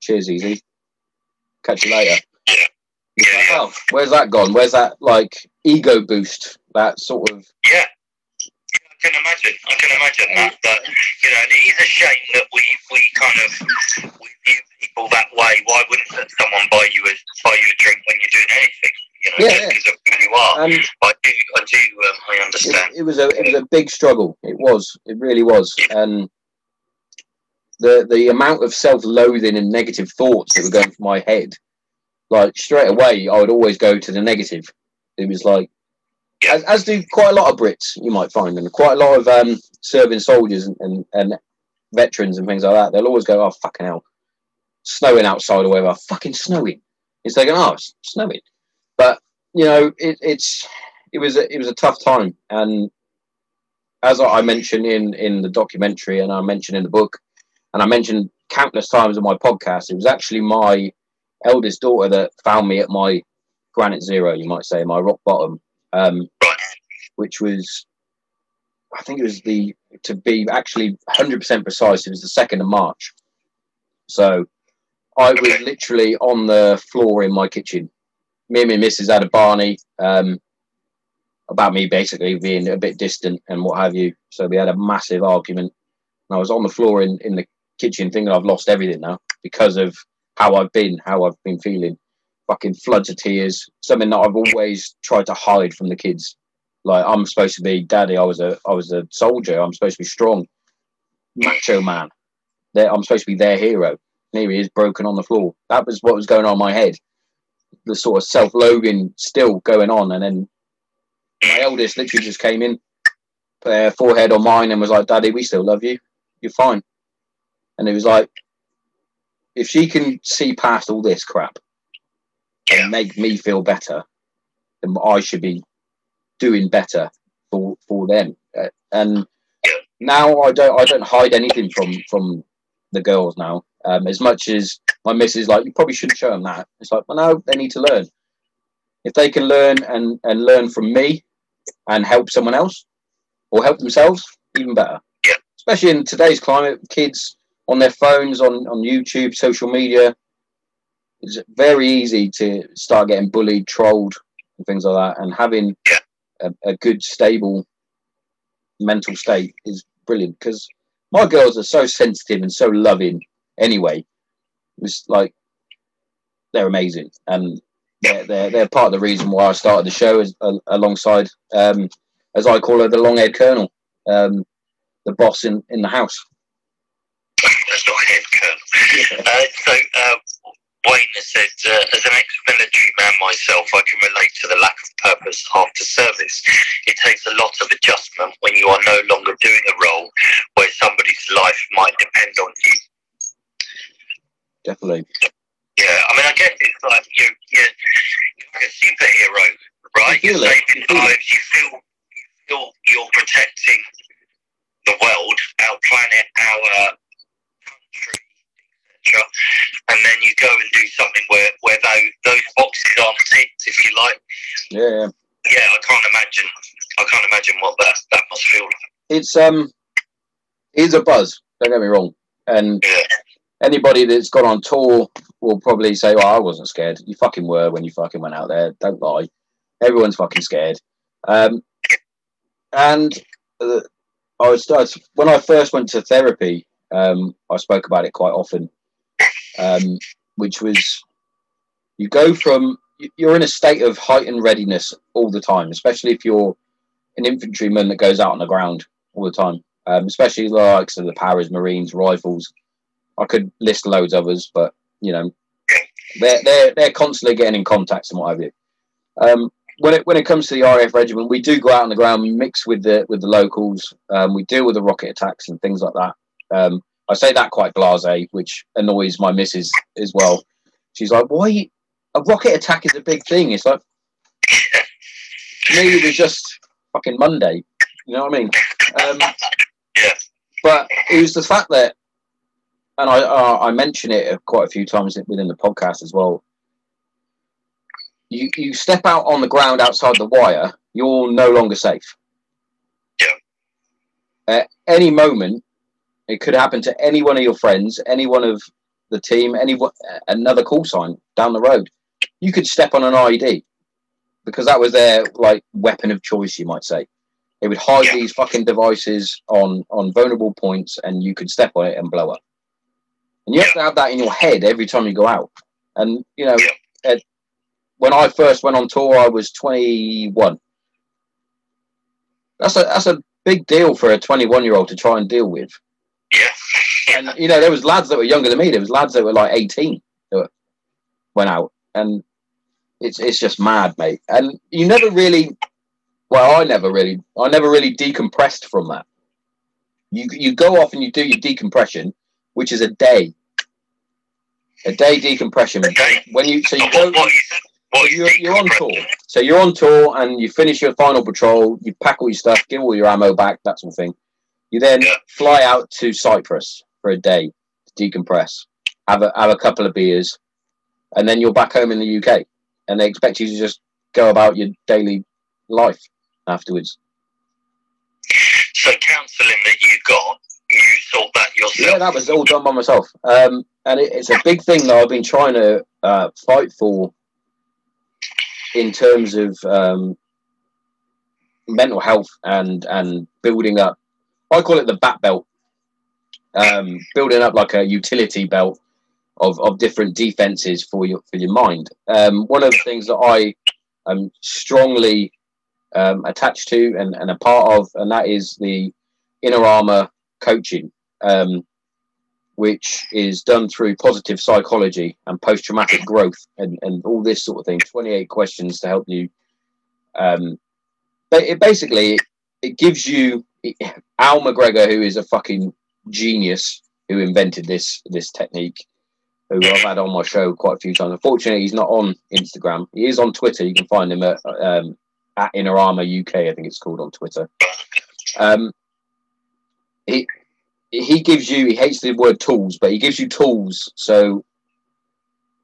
cheers, easy. Catch you later. It's like, Yeah, yeah. oh, where's that gone? Where's that like ego boost? That sort of Yeah. I can imagine. I can imagine that. That you know, and it is a shame that we we kind of we view people that way. Why wouldn't someone buy you a buy you a drink when you're doing anything? You know, Yeah, because of who you are. and I do. I do. Um, I understand. it, it was a it was a big struggle. It was. It really was. And the the amount of self loathing and negative thoughts that were going through my head, like straight away, I would always go to the negative. It was like, as, as do quite a lot of Brits, you might find, and quite a lot of um, serving soldiers and, and, and veterans and things like that. They'll always go, "Oh fucking hell, snowing outside or whatever, fucking snowing." It's like, "Oh, it's snowing," but you know, it, it's it was a, it was a tough time, and as I mentioned in in the documentary, and I mentioned in the book, and I mentioned countless times in my podcast, it was actually my eldest daughter that found me at my granite zero, you might say, my rock bottom, um, which was, I think it was the to be actually 100% precise, it was the second of March. So I was literally on the floor in my kitchen. Me and my missus had a Barney um, about me basically being a bit distant and what have you. So we had a massive argument. And I was on the floor in, in the kitchen thinking I've lost everything now because of how I've been, how I've been feeling. Fucking floods of tears, something that I've always tried to hide from the kids. Like I'm supposed to be daddy, I was a I was a soldier, I'm supposed to be strong, macho man. They're, I'm supposed to be their hero. And here he is broken on the floor. That was what was going on in my head. The sort of self loathing still going on. And then my eldest literally just came in, put her forehead on mine and was like, Daddy, we still love you. You're fine. And it was like, if she can see past all this crap Yeah. and make me feel better, then I should be doing better for for them. Uh, and now I don't I don't hide anything from from the girls now. Um, as much as my missus like, you probably shouldn't show them that. It's like, well, no, they need to learn. If they can learn and and learn from me and help someone else or help themselves, even better. Yeah. Especially in today's climate, kids on their phones, on on YouTube, social media. It's very easy to start getting bullied, trolled, and things like that. And having a, a good, stable mental state is brilliant because my girls are so sensitive and so loving anyway. It's like they're amazing and they're, they're, they're part of the reason why I started the show as, uh, alongside, um, as I call her, the long haired colonel, um, the boss in, in the house. Colonel. Uh, so, uh, Wayne has said, uh, as an ex-military man myself, I can relate to the lack of purpose after service. It takes a lot of adjustment when you are no longer doing a role where somebody's life might depend on you. Definitely. Yeah, I mean, I guess it's like you, you, you're like a superhero, right? You're saving You feel it. lives. You feel, you feel you're protecting the world, our planet, our country, etc. And then you go and do something where, where those, those boxes aren't ticked, if you like. Yeah, yeah. Yeah, I can't imagine. I can't imagine what that, that must feel like. It's um, it's a buzz. Don't get me wrong. And Yeah. anybody that's gone on tour will probably say, "Well, I wasn't scared. You fucking were when you fucking went out there. Don't lie. Everyone's fucking scared." Um, and uh, I was I was- when I first went to therapy. Um, I spoke about it quite often, um, which was you go from you- you're in a state of heightened readiness all the time, especially if you're an infantryman that goes out on the ground all the time, um, especially the likes of the Paras, Marines, Rifles. I could list loads of others, but you know, they're they're they're constantly getting in contact and what have you. Um, when it when it comes to the RAF regiment, we do go out on the ground, we mix with the with the locals. Um, we deal with the rocket attacks and things like that. Um, I say that quite blasé, which annoys my missus as well. She's like, "Why a rocket attack is a big thing?" It's like to me, it was just fucking Monday. You know what I mean? Um, Yeah. But it was the fact that, and I uh, I mention it quite a few times within the podcast as well. You you step out on the ground outside the wire, you're no longer safe. Yeah. At any moment, it could happen to any one of your friends, any one of the team, any another call sign down the road. You could step on an IED because that was their like weapon of choice, you might say. They would hide Yeah. these fucking devices on on vulnerable points, and you could step on it and blow up. And you have to have that in your head every time you go out. And you know, Yeah. at, when I first went on tour, I was 21. That's a that's a big deal for a 21 year old to try and deal with. Yeah. And you know, there was lads that were younger than me. There was lads that were like 18 that were- went out, and it's it's just mad, mate. And you never really, well, I never really, I never really decompressed from that. You you go off and you do your decompression, which is a day, a day decompression. Okay. When you so you go, what is, what is you're, you're on tour. So you're on tour and you finish your final patrol, you pack all your stuff, give all your ammo back, that sort of thing. You then Yeah. fly out to Cyprus for a day to decompress, have a have a couple of beers, and then you're back home in the UK. And they expect you to just go about your daily life afterwards. So counselling that you got, you sort that yourself. Yeah, that was all done by myself. Um, and it, it's a big thing that I've been trying to uh, fight for in terms of um, mental health and and building up. I call it the bat belt. Um, building up like a utility belt of, of different defenses for your for your mind. Um, one of the things that I am strongly um, attached to and, and a part of, and that is the inner armor coaching, um, which is done through positive psychology and post traumatic growth and, and all this sort of thing. 28 questions to help you. Um, but it basically it gives you Al McGregor, who is a fucking genius, who invented this this technique. Who I've had on my show quite a few times. Unfortunately, he's not on Instagram. He is on Twitter. You can find him at um, at Inner Armor UK. I think it's called on Twitter. Um, he he gives you. He hates the word tools, but he gives you tools. So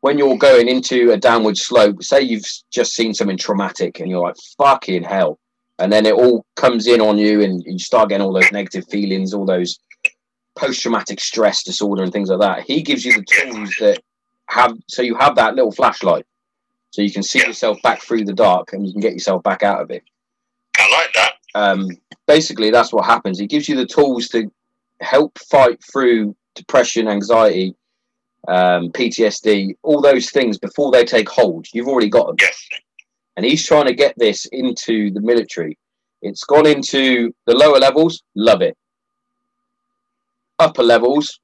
when you're going into a downward slope, say you've just seen something traumatic, and you're like fucking hell, and then it all comes in on you, and you start getting all those negative feelings, all those post-traumatic stress disorder and things like that. He gives you the tools that have so you have that little flashlight, so you can see yourself back through the dark, and you can get yourself back out of it I like that. um, basically that's what happens. He gives you the tools to help fight through depression, anxiety, um, PTSD, all those things before they take hold. You've already got them, Yes. And he's trying to get this into the military. It's gone into the lower levels, love it. Upper levels,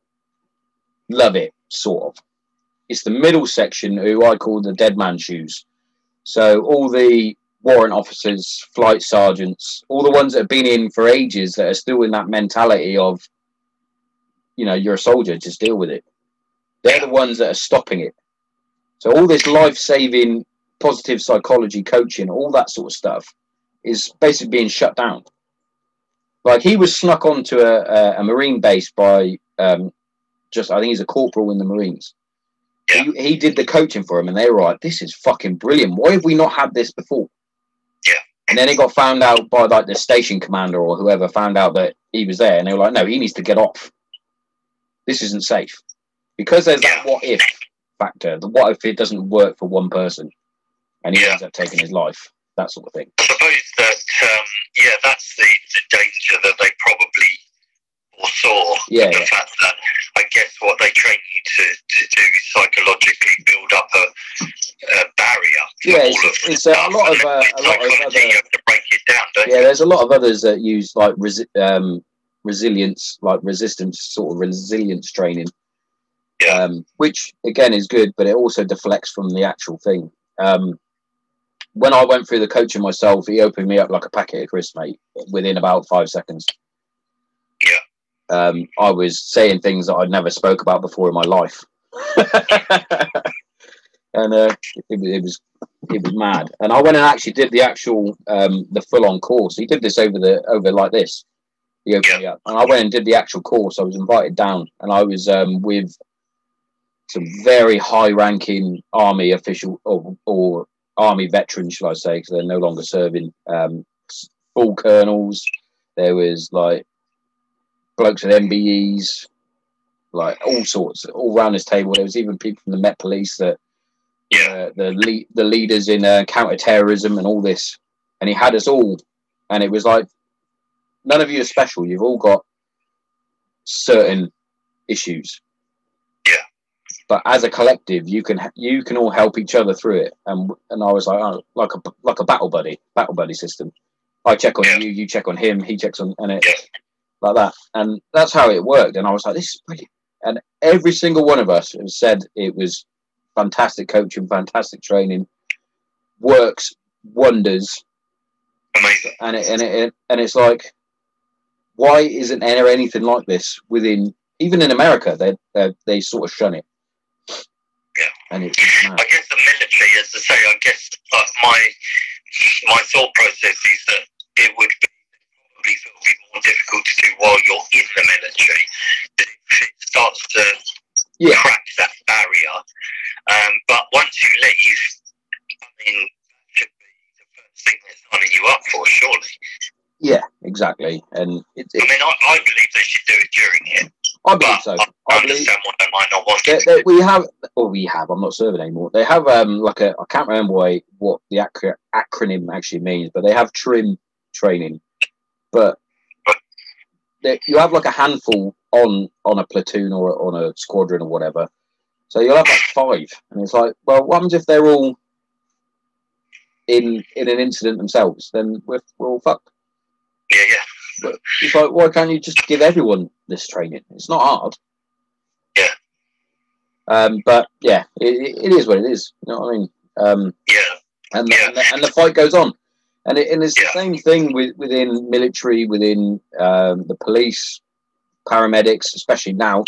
love it, sort of. it's the middle section who I call the dead man shoes. So all the warrant officers, flight sergeants, all the ones that have been in for ages that are still in that mentality of, you know, you're a soldier, just deal with it. They're the ones that are stopping it. So all this life saving, positive psychology coaching, all that sort of stuff is basically being shut down. Like he was snuck onto a, a, a marine base by um, just I think he's a corporal in the Marines. Yeah. He, he did the coaching for him, and they were like, "This is fucking brilliant. Why have we not had this before?" Yeah. And then it got found out by like the station commander or whoever found out that he was there, and they were like, "No, he needs to get off. This isn't safe." Because there's that what if factor. The what if it doesn't work for one person, and he Yeah. ends up taking his life, that sort of thing. I suppose that um, yeah, that's the, the danger that they probably foresaw. Yeah, the yeah. fact that I guess what they train you to, to do is psychologically build up a, a barrier. Yeah, it's- it's a lot of, uh, a lot of other- You have to break it down, don't Yeah, you? there's a lot of others that use like resi- um, resilience, like resistance sort of resilience training. Yeah. Um, which again is good, but it also deflects from the actual thing. Um, when I went through the coaching myself, he opened me up like a packet of crisps, mate, within about five seconds. Yeah. Um, I was saying things that I'd never spoke about before in my life. [LAUGHS] and uh, it, was- it was it was mad. And I went and actually did the actual um, the full on course. He did this over the over like this. He opened Yeah. me up, and I went and did the actual course. I was invited down, and I was um, with some very high ranking army official or, or army veterans, shall I say, because they're no longer serving. Um, full colonels. There was like blokes with MBEs, like all sorts, all around this table. There was even people from the Met Police that Yeah. uh, the lead, the leaders in uh, counter terrorism and all this, and he had us all, and it was like none of you are special. You've all got certain issues. But as a collective, you can you can all help each other through it, and and I was like, oh, like a like a battle buddy, battle buddy system. I check on Yeah. you, you check on him, he checks on, and it Yeah. like that, and that's how it worked. And I was like, this is brilliant. And every single one of us has said it was fantastic coaching, fantastic training, works wonders, Amazing. and it, and it, and it's like, why isn't there anything like this within even in America? They they they sort of shun it. And it's mad. I guess the military, as I say, I guess like my my thought process is that it would be probably sort of be more difficult to do while you're in the military. If it starts to Yeah. crack that barrier, um, but once you leave, I mean, that should be the first thing they're signing you up for, surely. Yeah, exactly. And it, I mean, I, I believe they should do it during it, I believe so. I, I I understand why they might not want they, it. they, we have, or we have. I'm not serving anymore. They have um like a I can't remember what, what the acro- acronym actually means, but they have trim training. But they, you have like a handful on on a platoon or on a squadron or whatever. So you'll have like five, and it's like, well, what happens if they're all in in an incident themselves? Then we're, we're all fucked. Yeah, yeah. But it's like, why can't you just give everyone this training? It's not hard. Um, but yeah, it, it- is what it is. You know what I mean? Um, Yeah, and, Yeah. and, the, and the fight goes on, and it, and it's Yeah. the same thing with, within military, within um, the police, paramedics, especially now.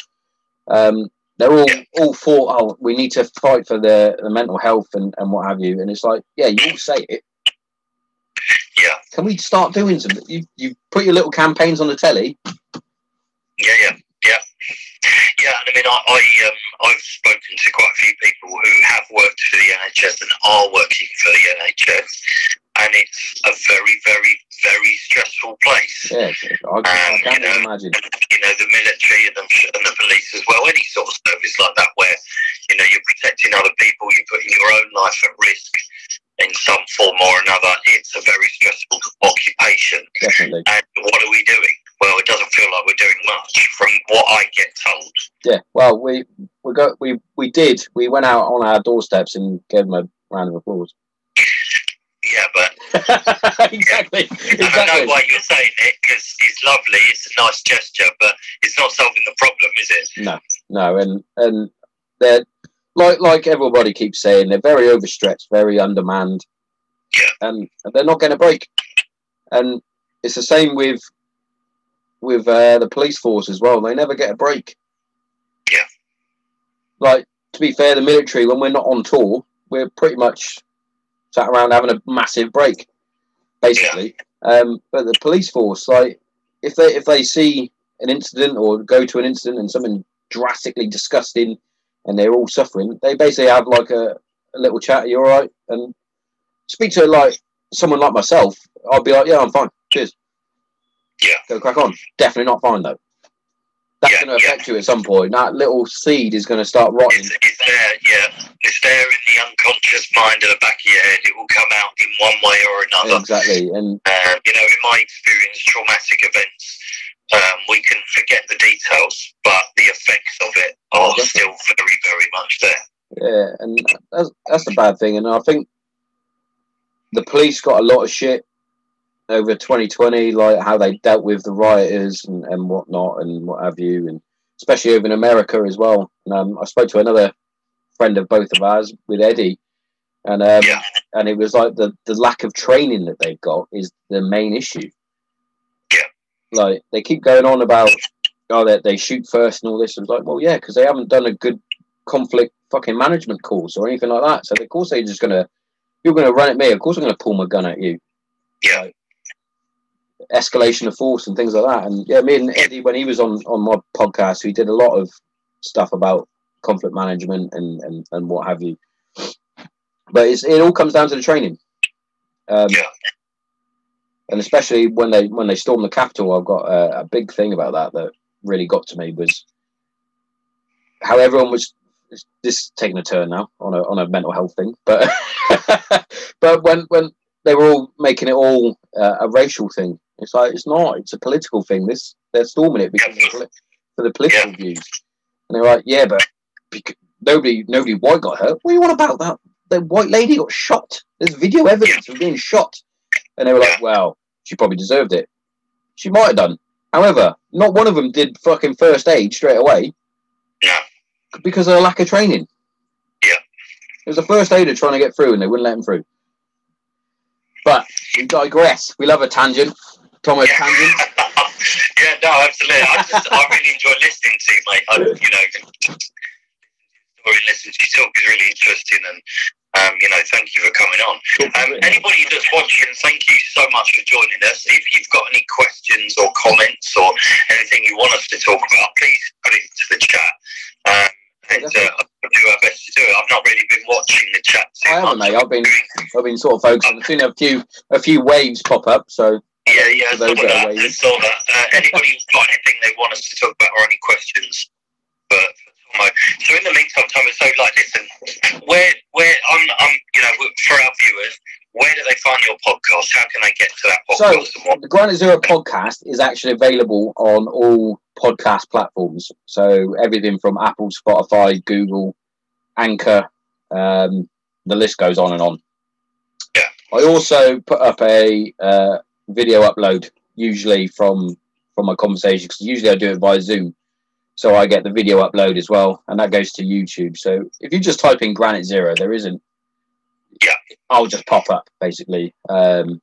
Um, they're all Yeah. all for oh, we need to fight for the, the mental health and, and what have you. And it's like, yeah, you all say it. yeah, Can we start doing something? You you put your little campaigns on the telly. yeah, yeah, yeah. Yeah, I mean, I, I um, I've spoken to quite a few people who have worked for the NHS and are working for the NHS, and it's a very, very, very stressful place. Yeah, I, I can't even imagine. you know, the military and the, and the police as well, any sort of service like that where, you know, you're protecting other people, you're putting your own life at risk in some form or another. It's a very stressful occupation. Definitely. And what are we doing? Well, it doesn't feel like we're doing much from what I get told. Yeah. Well, we we got we we did. We went out on our doorsteps and gave them a round of applause. Yeah, but [LAUGHS] exactly. I don't know why you're saying it because it's lovely, it's a nice gesture, but it's not solving the problem, is it? No, no, and and they're like like everybody keeps saying, they're very overstretched, very undermanned, Yeah. and they're not going to break. And it's the same with with uh, the police force as well. They never get a break. Yeah. Like to be fair, the military when we're not on tour, we're pretty much sat around having a massive break, basically. Um, but the police force, like if they if they see an incident or go to an incident and something drastically disgusting and they're all suffering, they basically have like a, a little chat. Are you all right? And speak to like someone like myself. I'll be like, yeah, I'm fine. Cheers. Yeah. Go crack on. Definitely not fine though. That's Yeah, going to yeah. affect you at some point. That little seed is going to start rotting. It's, it's there, yeah. It's there in the unconscious mind at the back of your head. It will come out in one way or another. Exactly. And Um, you know, in my experience, traumatic events, um, we can forget the details, but the effects of it are Definitely. still very, very much there. yeah, and that's that's the bad thing. And I think the police got a lot of shit over 2020, like how they dealt with the rioters and, and whatnot and what have you, and especially over in America as well. And, um, I spoke to another friend of both of ours with Eddie, and um, Yeah. and it was like the the lack of training that they've got is the main issue. Yeah. Like they keep going on about oh that they shoot first and all this. It's like well yeah because they haven't done a good conflict fucking management course or anything like that. So of course they're just gonna you're gonna run at me. Of course I'm gonna pull my gun at you. Yeah. Like, escalation of force and things like that. And yeah, me and Eddie when he was on on my podcast, we did a lot of stuff about conflict management and and, and what have you. But it's, it all comes down to the training. Um, Yeah. And especially when they when they stormed the Capitol, I've got a, a big thing about that that really got to me was how everyone was. This is taking a turn now on a on a mental health thing, but [LAUGHS] but when when they were all making it all uh, a racial thing, it's like it's not. It's a political thing. This they're storming it because of the for the political views, and they're like, yeah, but nobody nobody white got hurt. What do you want about that? The white lady got shot. There's video evidence of being shot, and they were like, well, she probably deserved it. She might have done. However, not one of them did fucking first aid straight away Yeah. because of a lack of training. Yeah. It was a first aider trying to get through, and they wouldn't let him through. But we digress. We love a tangent. Tomo Yeah. tangent. [LAUGHS] yeah, no, absolutely. I just, I really enjoy listening to you, mate. I, you know, and listening to you talk is really interesting, and um, you know, thank you for coming on. Um, anybody that's watching, thank you so much for joining us. If you've got any questions or comments or anything you want us to talk about, please put it into the chat. Um, and uh, I'll do our best to do it. I've not really been watching the chat too I haven't, much. mate. I've been, I've been sort of focusing. I've seen a few, a few waves pop up. So Yeah, yeah, I saw that. I saw that. Uh, anybody who's got anything they want us to talk about or any questions for So in the meantime, Tomo, so like, listen, where, where, I'm, I'm, you know, for our viewers, where do they find your podcast? How can they get to that podcast? what? the Granite Zero podcast is actually available on all podcast platforms. So everything from Apple, Spotify, Google, Anchor, um, the list goes on and on. Yeah. I also put up a uh, video upload usually from from my conversation because usually I do it via Zoom. So I get the video upload as well, and that goes to YouTube. So if you just type in Granite Zero, there isn't. Yeah. I'll just pop up basically. Um,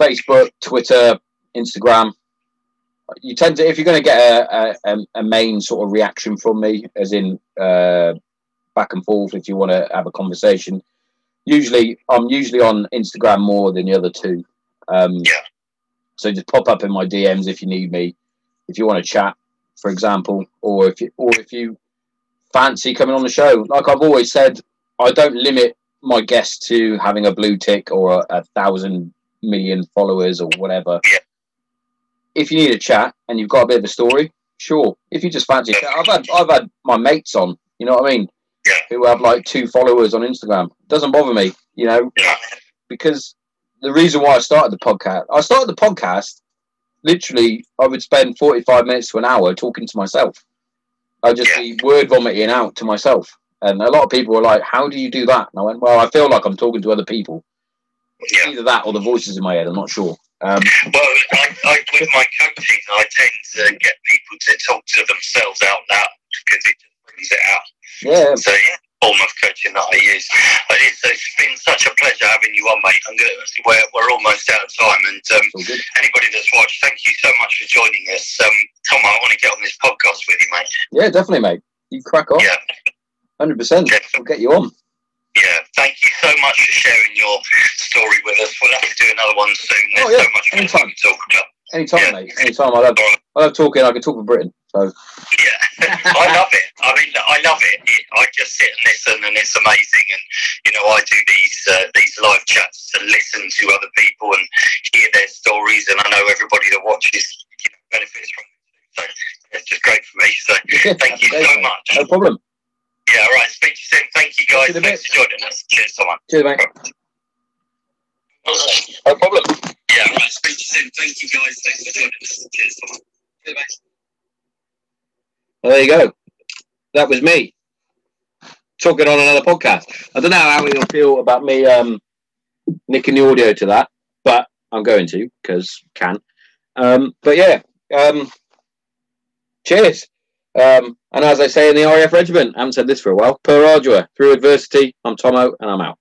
Facebook, Twitter, Instagram. You tend to, if you're going to get a, a, a main sort of reaction from me, as in uh, back and forth, if you want to have a conversation, usually I'm usually on Instagram more than the other two. Um, Yeah. So just pop up in my DMs if you need me, if you want to chat, for example, or if you, or if you fancy coming on the show. Like I've always said, I don't limit my guests to having a blue tick or a, a thousand million followers or whatever. Yeah. If you need a chat and you've got a bit of a story, sure. If you just fancy I've had I've had my mates on, you know what I mean? Yeah. Who have like two followers on Instagram. Doesn't bother me, you know, Yeah. because the reason why I started the podcast, I started the podcast literally I would spend 45 minutes to an hour talking to myself. I'd just be word vomiting out to myself. And a lot of people were like, How do you do that? And I went, Well, I feel like I'm talking to other people. Yeah. Either that or the voices in my head, I'm not sure. Um, Well, I, I, with my coaching, I tend to get people to talk to themselves out loud because it just brings it out. Yeah. So yeah, form of coaching that I use. But it's, it's been such a pleasure having you on, mate. I'm gonna, we're, we're almost out of time, and um, It's all good. anybody that's watched, thank you so much for joining us. Um, Tom, I want to get on this podcast with you, mate. Yeah, definitely, mate. You crack on. Yeah. Hundred percent. We'll get you on. Yeah, thank you so much for sharing your story with us. We'll have to do another one soon. There's Oh, yeah, so much more can talk about. Anytime, Yeah. mate. Anytime. I love I love talking. I can talk for Britain. So Yeah, [LAUGHS] I love it. I mean, I love it. it. I just sit and listen, and it's amazing. And you know, I do these uh, these live chats to listen to other people and hear their stories, and I know everybody that watches you know, benefits from it. So it's just great for me. So [LAUGHS] thank you so mate. much. No problem. Yeah, all right. Speak to you soon. Thank you, guys. Talk to you in a Thanks for joining us. Cheers, Tom. Cheers, mate. No problem. Yeah, right. Speak to you soon. Thank you, guys. Thanks for joining us. Cheers. Well, there you go. That was me talking on another podcast. I don't know how you'll feel about me um, nicking the audio to that, but I'm going to because can. Um, but yeah, um, cheers. Um, and as I say in the RAF regiment, I haven't said this for a while. Per ardua, through adversity, I'm Tomo, and I'm out.